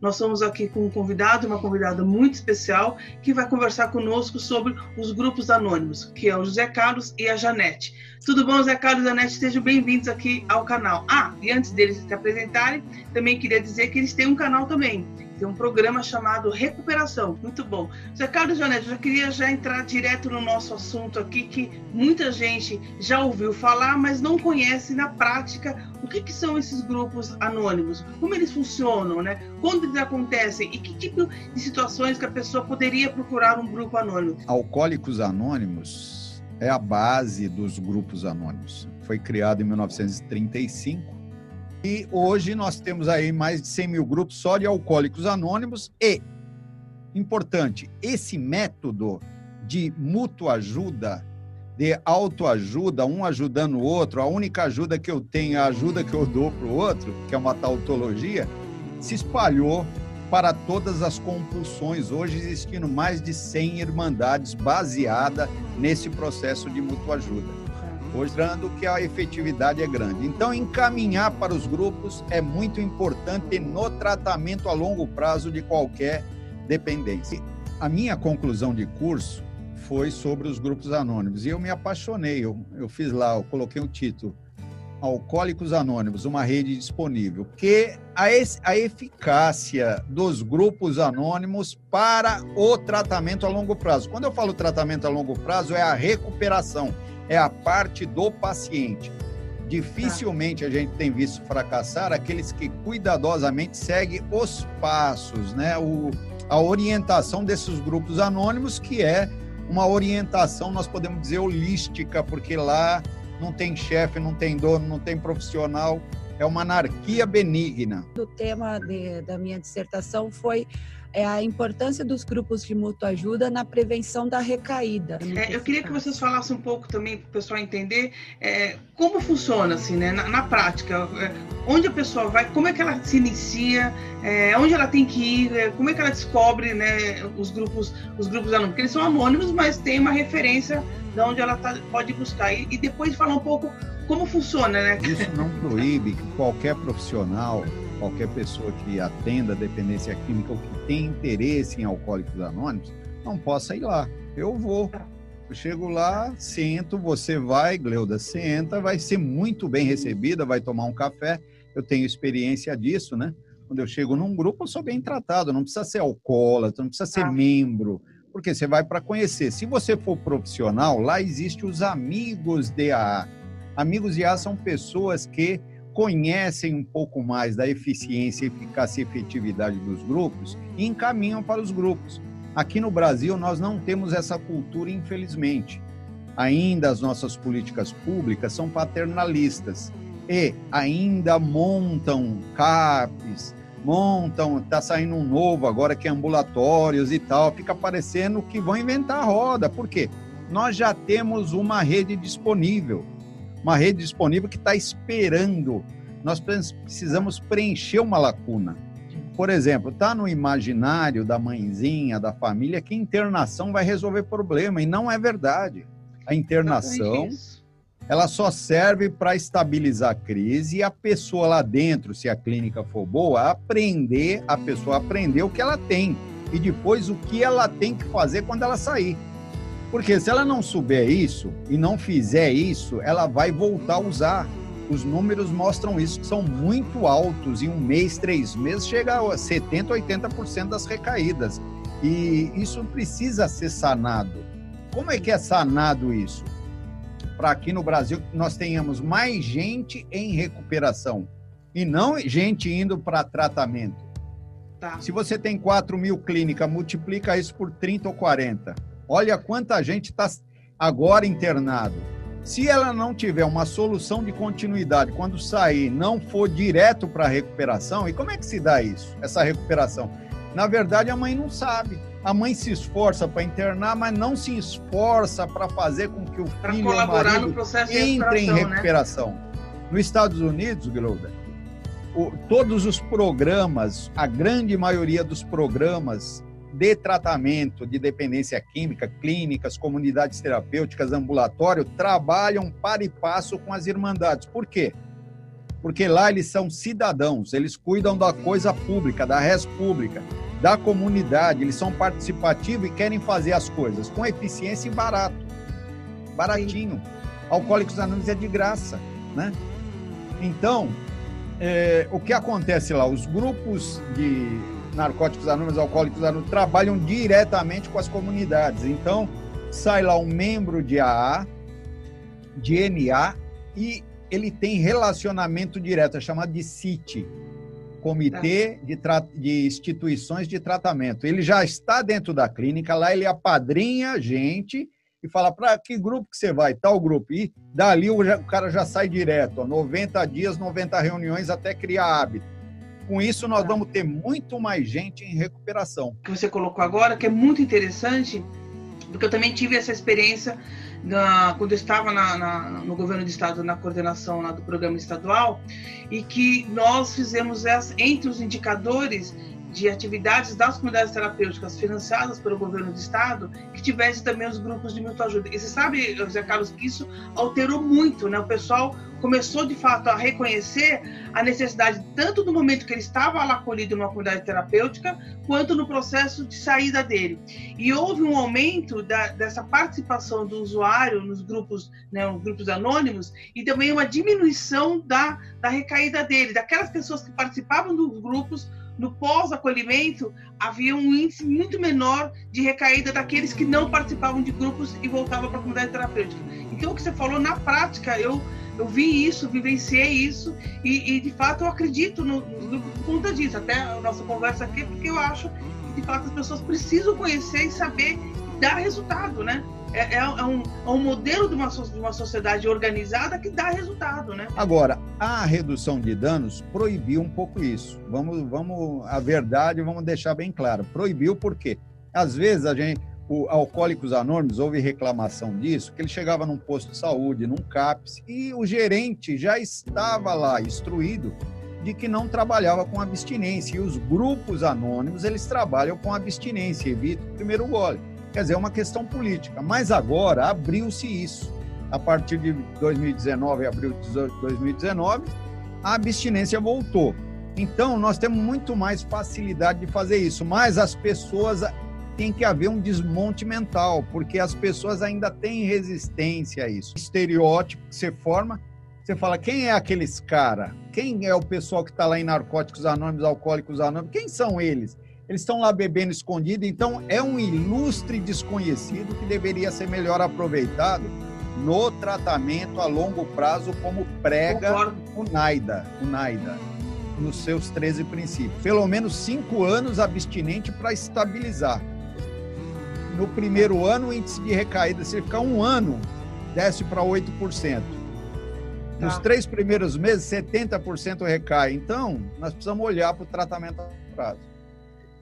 Nós estamos aqui com um convidado, uma convidada muito especial, que vai conversar conosco sobre os grupos anônimos, que é o José Carlos e a Janete. Tudo bom, José Carlos e Janete? Sejam bem-vindos aqui ao canal. Ah, e antes deles se apresentarem, também queria dizer que eles têm um canal também tem um programa chamado Recuperação. Muito bom. Zé Carlos Janete, eu queria já entrar direto no nosso assunto aqui, que muita gente já ouviu falar, mas não conhece na prática o que, que são esses grupos anônimos, como eles funcionam, né? quando eles acontecem e que tipo de situações que a pessoa poderia procurar um grupo anônimo. Alcoólicos Anônimos é a base dos grupos anônimos. Foi criado em 1935 e hoje nós temos aí mais de 100 mil grupos só de alcoólicos anônimos e, importante, esse método de mútua ajuda, de autoajuda, um ajudando o outro, a única ajuda que eu tenho é a ajuda que eu dou para o outro, que é uma tautologia, se espalhou para todas as compulsões, hoje existindo mais de 100 irmandades baseada nesse processo de mútua ajuda mostrando que a efetividade é grande. Então, encaminhar para os grupos é muito importante no tratamento a longo prazo de qualquer dependência. A minha conclusão de curso foi sobre os grupos anônimos e eu me apaixonei. Eu, eu fiz lá, eu coloquei um título. Alcoólicos Anônimos, uma rede disponível, que a, a eficácia dos grupos anônimos para o tratamento a longo prazo. Quando eu falo tratamento a longo prazo, é a recuperação é a parte do paciente. Dificilmente a gente tem visto fracassar aqueles que cuidadosamente seguem os passos, né? O, a orientação desses grupos anônimos, que é uma orientação, nós podemos dizer, holística, porque lá não tem chefe, não tem dono, não tem profissional, é uma anarquia benigna. O tema de, da minha dissertação foi é a importância dos grupos de mútua ajuda na prevenção da recaída. É, eu queria que vocês falassem um pouco também para o pessoal entender é, como funciona assim, né, na, na prática, é, onde a pessoa vai, como é que ela se inicia, é, onde ela tem que ir, é, como é que ela descobre, né, os grupos, os grupos anônimos, porque eles são anônimos, mas tem uma referência de onde ela tá, pode buscar e, e depois falar um pouco como funciona, né? Isso não proíbe que qualquer profissional qualquer pessoa que atenda a dependência química ou que tem interesse em alcoólicos anônimos, não possa ir lá. Eu vou. Eu chego lá, sento, você vai, Gleuda, senta, vai ser muito bem recebida, vai tomar um café. Eu tenho experiência disso, né? Quando eu chego num grupo, eu sou bem tratado, não precisa ser alcoólatra, não precisa ser ah. membro, porque você vai para conhecer. Se você for profissional, lá existe os amigos de AA. Amigos de AA são pessoas que conhecem um pouco mais da eficiência, eficácia e efetividade dos grupos e encaminham para os grupos. Aqui no Brasil, nós não temos essa cultura, infelizmente. Ainda as nossas políticas públicas são paternalistas e ainda montam CAPs, montam, está saindo um novo agora que é ambulatórios e tal, fica parecendo que vão inventar a roda. Por quê? Nós já temos uma rede disponível uma rede disponível que está esperando. Nós precisamos preencher uma lacuna. Por exemplo, está no imaginário da mãezinha, da família, que internação vai resolver problema, e não é verdade. A internação, ela só serve para estabilizar a crise e a pessoa lá dentro, se a clínica for boa, aprender, a pessoa aprender o que ela tem e depois o que ela tem que fazer quando ela sair. Porque se ela não souber isso e não fizer isso, ela vai voltar a usar. Os números mostram isso, que são muito altos. Em um mês, três meses, chega a 70%, 80% das recaídas. E isso precisa ser sanado. Como é que é sanado isso? Para aqui no Brasil nós tenhamos mais gente em recuperação e não gente indo para tratamento. Tá. Se você tem 4 mil clínicas, multiplica isso por 30 ou 40 Olha quanta gente está agora internado. Se ela não tiver uma solução de continuidade quando sair, não for direto para a recuperação, e como é que se dá isso, essa recuperação? Na verdade, a mãe não sabe. A mãe se esforça para internar, mas não se esforça para fazer com que o pra filho ou o marido entre em recuperação. Né? Nos Estados Unidos, Glauber, todos os programas, a grande maioria dos programas de tratamento de dependência química, clínicas, comunidades terapêuticas, ambulatório, trabalham para e passo com as irmandades. Por quê? porque lá eles são cidadãos, eles cuidam da coisa pública, da res pública, da comunidade, eles são participativos e querem fazer as coisas com eficiência e barato. Baratinho. Alcoólicos Anônimos é de graça, né? Então, é, o que acontece lá? Os grupos de narcóticos anônimos, alcoólicos anônimos, trabalham diretamente com as comunidades. Então, sai lá um membro de AA, de NA, e ele tem relacionamento direto, é chamado de CIT, Comitê de, de Instituições de Tratamento. Ele já está dentro da clínica, lá ele apadrinha a gente e fala para que grupo que você vai, tal grupo. E dali o, o cara já sai direto, ó, 90 dias, 90 reuniões até criar hábito. Com isso, nós vamos ter muito mais gente em recuperação. Que você colocou agora, que é muito interessante, porque eu também tive essa experiência na, quando eu estava na, na, no governo do estado, na coordenação do programa estadual, e que nós fizemos essa, entre os indicadores de atividades das comunidades terapêuticas financiadas pelo governo do estado que tivesse também os grupos de ajuda. E você sabe, José Carlos, que isso alterou muito, né? O pessoal começou de fato a reconhecer a necessidade tanto no momento que ele estava lá acolhido numa comunidade terapêutica, quanto no processo de saída dele. E houve um aumento da, dessa participação do usuário nos grupos, né, nos grupos anônimos, e também uma diminuição da, da recaída dele, daquelas pessoas que participavam dos grupos no pós-acolhimento, havia um índice muito menor de recaída daqueles que não participavam de grupos e voltavam para a comunidade terapêutica. Então, o que você falou, na prática, eu, eu vi isso, vivenciei isso, e, e de fato eu acredito no, no, por conta disso. Até a nossa conversa aqui, porque eu acho que de fato as pessoas precisam conhecer e saber dar resultado, né? É, é, é, um, é um modelo de uma, de uma sociedade organizada que dá resultado, né? Agora, a redução de danos proibiu um pouco isso. Vamos, vamos, a verdade, vamos deixar bem claro. Proibiu porque, às vezes, a gente, o Alcoólicos Anônimos, houve reclamação disso, que ele chegava num posto de saúde, num CAPS, e o gerente já estava lá instruído de que não trabalhava com abstinência. E os grupos anônimos, eles trabalham com abstinência, evita o primeiro gole. Quer dizer, é uma questão política. Mas agora abriu-se isso. A partir de 2019, abril de 2019, a abstinência voltou. Então, nós temos muito mais facilidade de fazer isso, mas as pessoas tem que haver um desmonte mental, porque as pessoas ainda têm resistência a isso. Estereótipo que você forma, você fala, quem é aqueles cara? Quem é o pessoal que está lá em Narcóticos Anônimos, Alcoólicos Anônimos? Quem são eles? Eles estão lá bebendo escondido, então é um ilustre desconhecido que deveria ser melhor aproveitado no tratamento a longo prazo, como prega o NAIDA, o NAIDA, nos seus 13 princípios. Pelo menos cinco anos abstinente para estabilizar. No primeiro ano, o índice de recaída, se ficar um ano, desce para 8%. Nos tá. três primeiros meses, 70% recai. Então, nós precisamos olhar para o tratamento a prazo.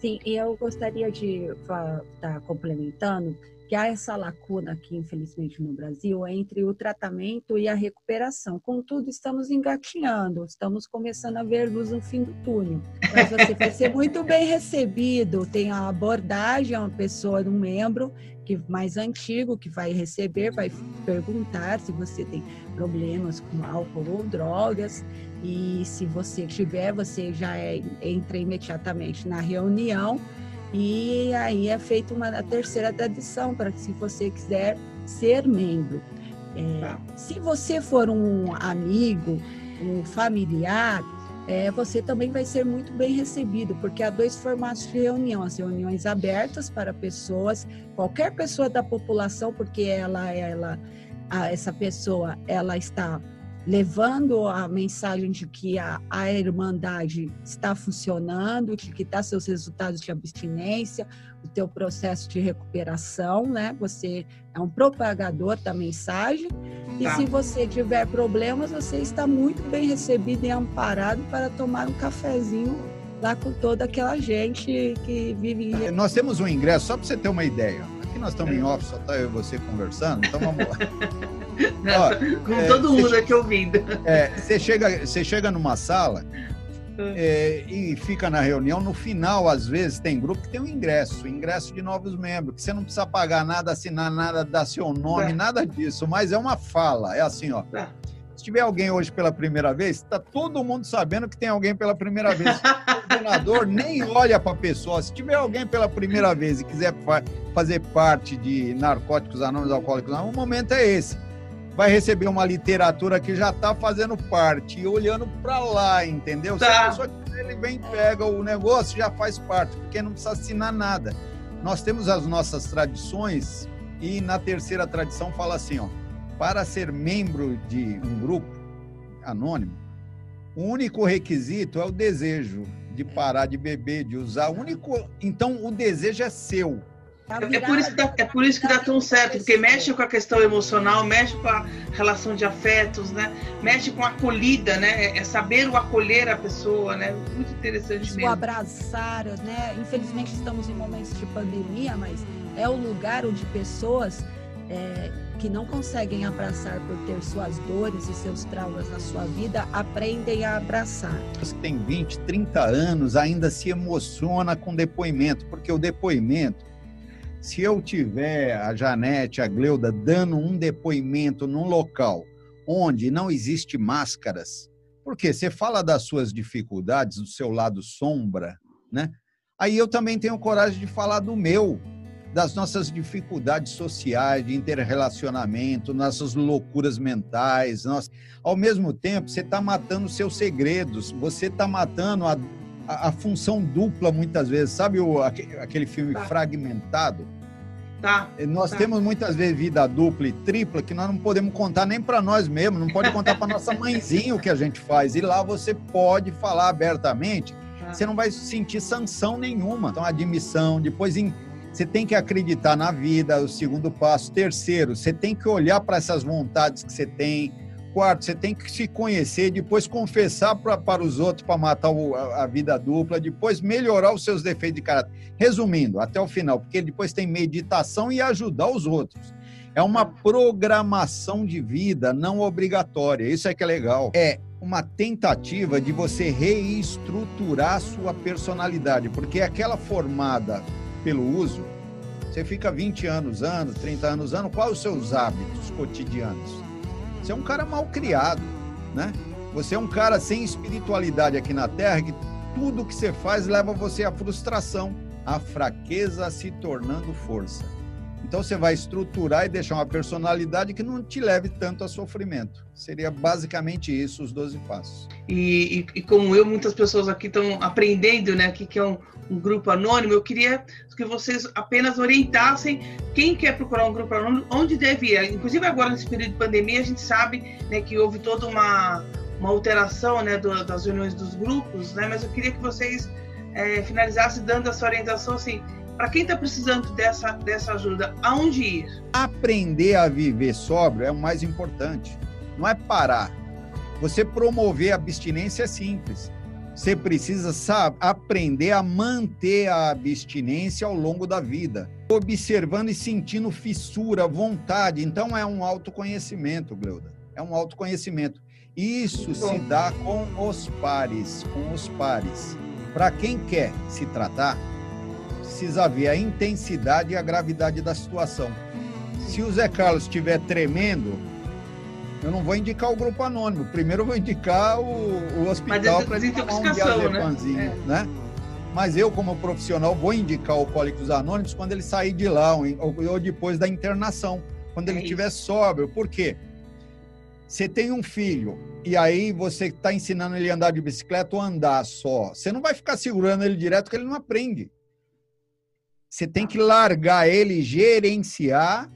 Sim, e eu gostaria de estar tá complementando que há essa lacuna aqui, infelizmente, no Brasil, entre o tratamento e a recuperação. Contudo, estamos engatinhando, estamos começando a ver luz no fim do túnel. Mas você vai ser muito bem recebido, tem a abordagem, uma pessoa, um membro que mais antigo que vai receber, vai perguntar se você tem problemas com álcool ou drogas e se você tiver, você já é, entra imediatamente na reunião e aí é feita uma a terceira tradição para que se você quiser ser membro. É, tá. se você for um amigo, um familiar, é, você também vai ser muito bem recebido, porque há dois formatos de reunião: as reuniões abertas para pessoas, qualquer pessoa da população, porque ela, ela, a, essa pessoa, ela está levando a mensagem de que a, a Irmandade está funcionando, de que está seus resultados de abstinência, o teu processo de recuperação, né? Você é um propagador da mensagem. E tá. se você tiver problemas, você está muito bem recebido e amparado para tomar um cafezinho lá com toda aquela gente que vive. Nós temos um ingresso, só para você ter uma ideia. Aqui nós estamos em off, só está eu e você conversando, então vamos lá. Ó, com é, todo mundo aqui ouvindo. É, você chega, você chega numa sala hum. é, e fica na reunião. No final, às vezes, tem grupo que tem um ingresso, ingresso de novos membros, que você não precisa pagar nada, assinar nada, dar seu nome, é. nada disso, mas é uma fala. É assim, ó. É. Se tiver alguém hoje pela primeira vez, está todo mundo sabendo que tem alguém pela primeira vez. O coordenador nem olha para a pessoa. Se tiver alguém pela primeira vez e quiser fa fazer parte de Narcóticos Anônimos Alcoólicos Anônimos, o momento é esse. Vai receber uma literatura que já está fazendo parte e olhando para lá, entendeu? Tá. Se a tá. pessoa ele vem, pega o negócio, já faz parte, porque não precisa assinar nada. Nós temos as nossas tradições e na terceira tradição fala assim, ó, para ser membro de um grupo anônimo, o único requisito é o desejo de parar de beber, de usar. O único, então o desejo é seu. É por, isso que dá, é por isso que dá tão certo, porque mexe com a questão emocional, mexe com a relação de afetos, né? Mexe com a acolhida, né? É, é saber o acolher a pessoa, né? Muito interessante mesmo. O abraçar, né? Infelizmente estamos em momentos de pandemia, mas é o lugar onde pessoas é, que não conseguem abraçar por ter suas dores e seus traumas na sua vida, aprendem a abraçar. Você tem 20, 30 anos, ainda se emociona com depoimento, porque o depoimento se eu tiver a Janete, a Gleuda, dando um depoimento num local onde não existe máscaras, porque você fala das suas dificuldades, do seu lado sombra, né? Aí eu também tenho coragem de falar do meu, das nossas dificuldades sociais, de interrelacionamento, nossas loucuras mentais. Nós... Ao mesmo tempo, você está matando seus segredos, você está matando a a, a, função dupla muitas vezes. Sabe o, aquele filme tá. fragmentado? Tá. Nós tá. temos muitas vezes vida dupla e tripla que nós não podemos contar nem para nós mesmos, não pode contar para nossa mãezinha o que a gente faz. E lá você pode falar abertamente, tá. você não vai sentir sanção nenhuma. Então, admissão, depois em, você tem que acreditar na vida, o segundo passo. Terceiro, você tem que olhar para essas vontades que você tem, Quarto, você tem que se conhecer, depois confessar pra, para os outros para matar o, a, a, vida dupla, depois melhorar os seus defeitos de caráter. Resumindo, até o final, porque depois tem meditação e ajudar os outros. É uma programação de vida não obrigatória. Isso é que é legal. É uma tentativa de você reestruturar sua personalidade, porque aquela formada pelo uso, você fica 20 anos, anos, 30 anos, anos, quais os seus hábitos cotidianos? Você é um cara mal criado, né? Você é um cara sem espiritualidade aqui na Terra, que tudo que você faz leva você à frustração, à fraqueza se tornando força. Então você vai estruturar e deixar uma personalidade que não te leve tanto a sofrimento. Seria basicamente isso os 12 passos. E, e, e como eu, muitas pessoas aqui estão aprendendo, né, que, que é um, um, grupo anônimo, eu queria que vocês apenas orientassem quem quer procurar um grupo anônimo, onde deve ir. Inclusive agora nesse período de pandemia, a gente sabe né, que houve toda uma, uma alteração né, do, das reuniões dos grupos, né, mas eu queria que vocês é, finalizassem dando essa orientação assim, para quem está precisando dessa, dessa ajuda, aonde ir? Aprender a viver sóbrio é o mais importante. Não é parar. Você promover a abstinência é simples. Você precisa sabe, aprender a manter a abstinência ao longo da vida, observando e sentindo fissura, vontade. Então é um autoconhecimento, Gleuda. É um autoconhecimento. Isso se dá com os pares, com os pares. Para quem quer se tratar, precisa ver a intensidade e a gravidade da situação. Se o Zé Carlos estiver tremendo, eu não vou indicar o grupo anônimo. Primeiro eu vou indicar o, o hospital para ele tomar um diazepanzinho, né? É. né? Mas eu, como profissional, vou indicar o Cólicos Anônimos quando ele sair de lá, ou, ou depois da internação, quando ele estiver é sóbrio. Por quê? Você tem um filho e aí você está ensinando ele a andar de bicicleta ou andar só. Você não vai ficar segurando ele direto porque ele não aprende. Você tem que largar ele, gerenciar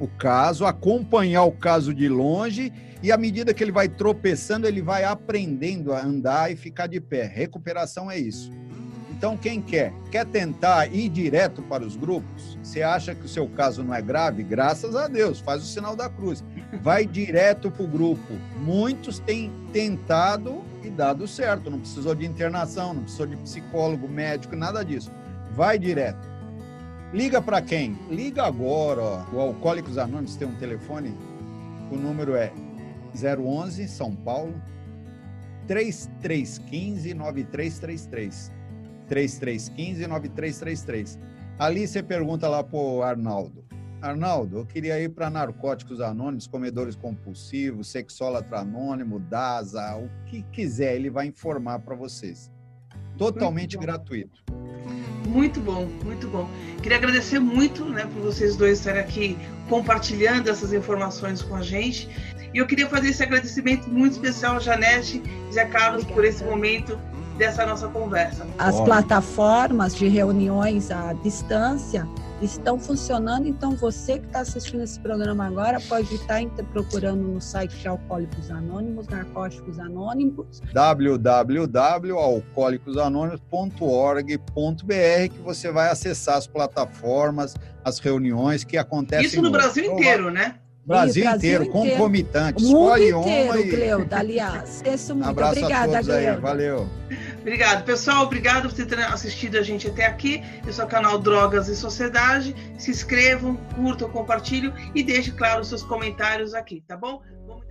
o caso, acompanhar o caso de longe e à medida que ele vai tropeçando, ele vai aprendendo a andar e ficar de pé. Recuperação é isso. Então, quem quer, quer tentar ir direto para os grupos, você acha que o seu caso não é grave? Graças a Deus, faz o sinal da cruz. Vai direto para o grupo. Muitos têm tentado e dado certo. Não precisou de internação, não precisou de psicólogo, médico, nada disso. Vai direto. Liga para quem? Liga agora. Ó. O Alcoólicos Anônimos tem um telefone. O número é 011 São Paulo 3315 9333. 3315 9333. Ali você pergunta lá pro Arnaldo. Arnaldo, eu queria ir para Narcóticos Anônimos, Comedores Compulsivos, Sexólatra Anônimo, DASA, o que quiser, ele vai informar para vocês. Totalmente gratuito. Muito bom, muito bom. Queria agradecer muito né, por vocês dois estarem aqui compartilhando essas informações com a gente. E eu queria fazer esse agradecimento muito especial a Janete e Zé Carlos Obrigada. por esse momento dessa nossa conversa. As plataformas de reuniões à distância estão funcionando, então você que está assistindo esse programa agora pode estar procurando no site de Alcoólicos Anônimos, Narcóticos Anônimos. www.alcoólicosanônimos.org.br que você vai acessar as plataformas, as reuniões que acontecem. Isso no Brasil inteiro, né? Brasil, Brasil inteiro, inteiro, concomitante. Mundo inteiro, e... Gleuda, aliás. Isso muito Abraço obrigada, a todos. Aí, valeu. Obrigado, pessoal. Obrigado por ter assistido a gente até aqui. Esse é o canal Drogas e Sociedade. Se inscrevam, curtam, compartilhem e deixem, claro, seus comentários aqui, tá bom? Vamos...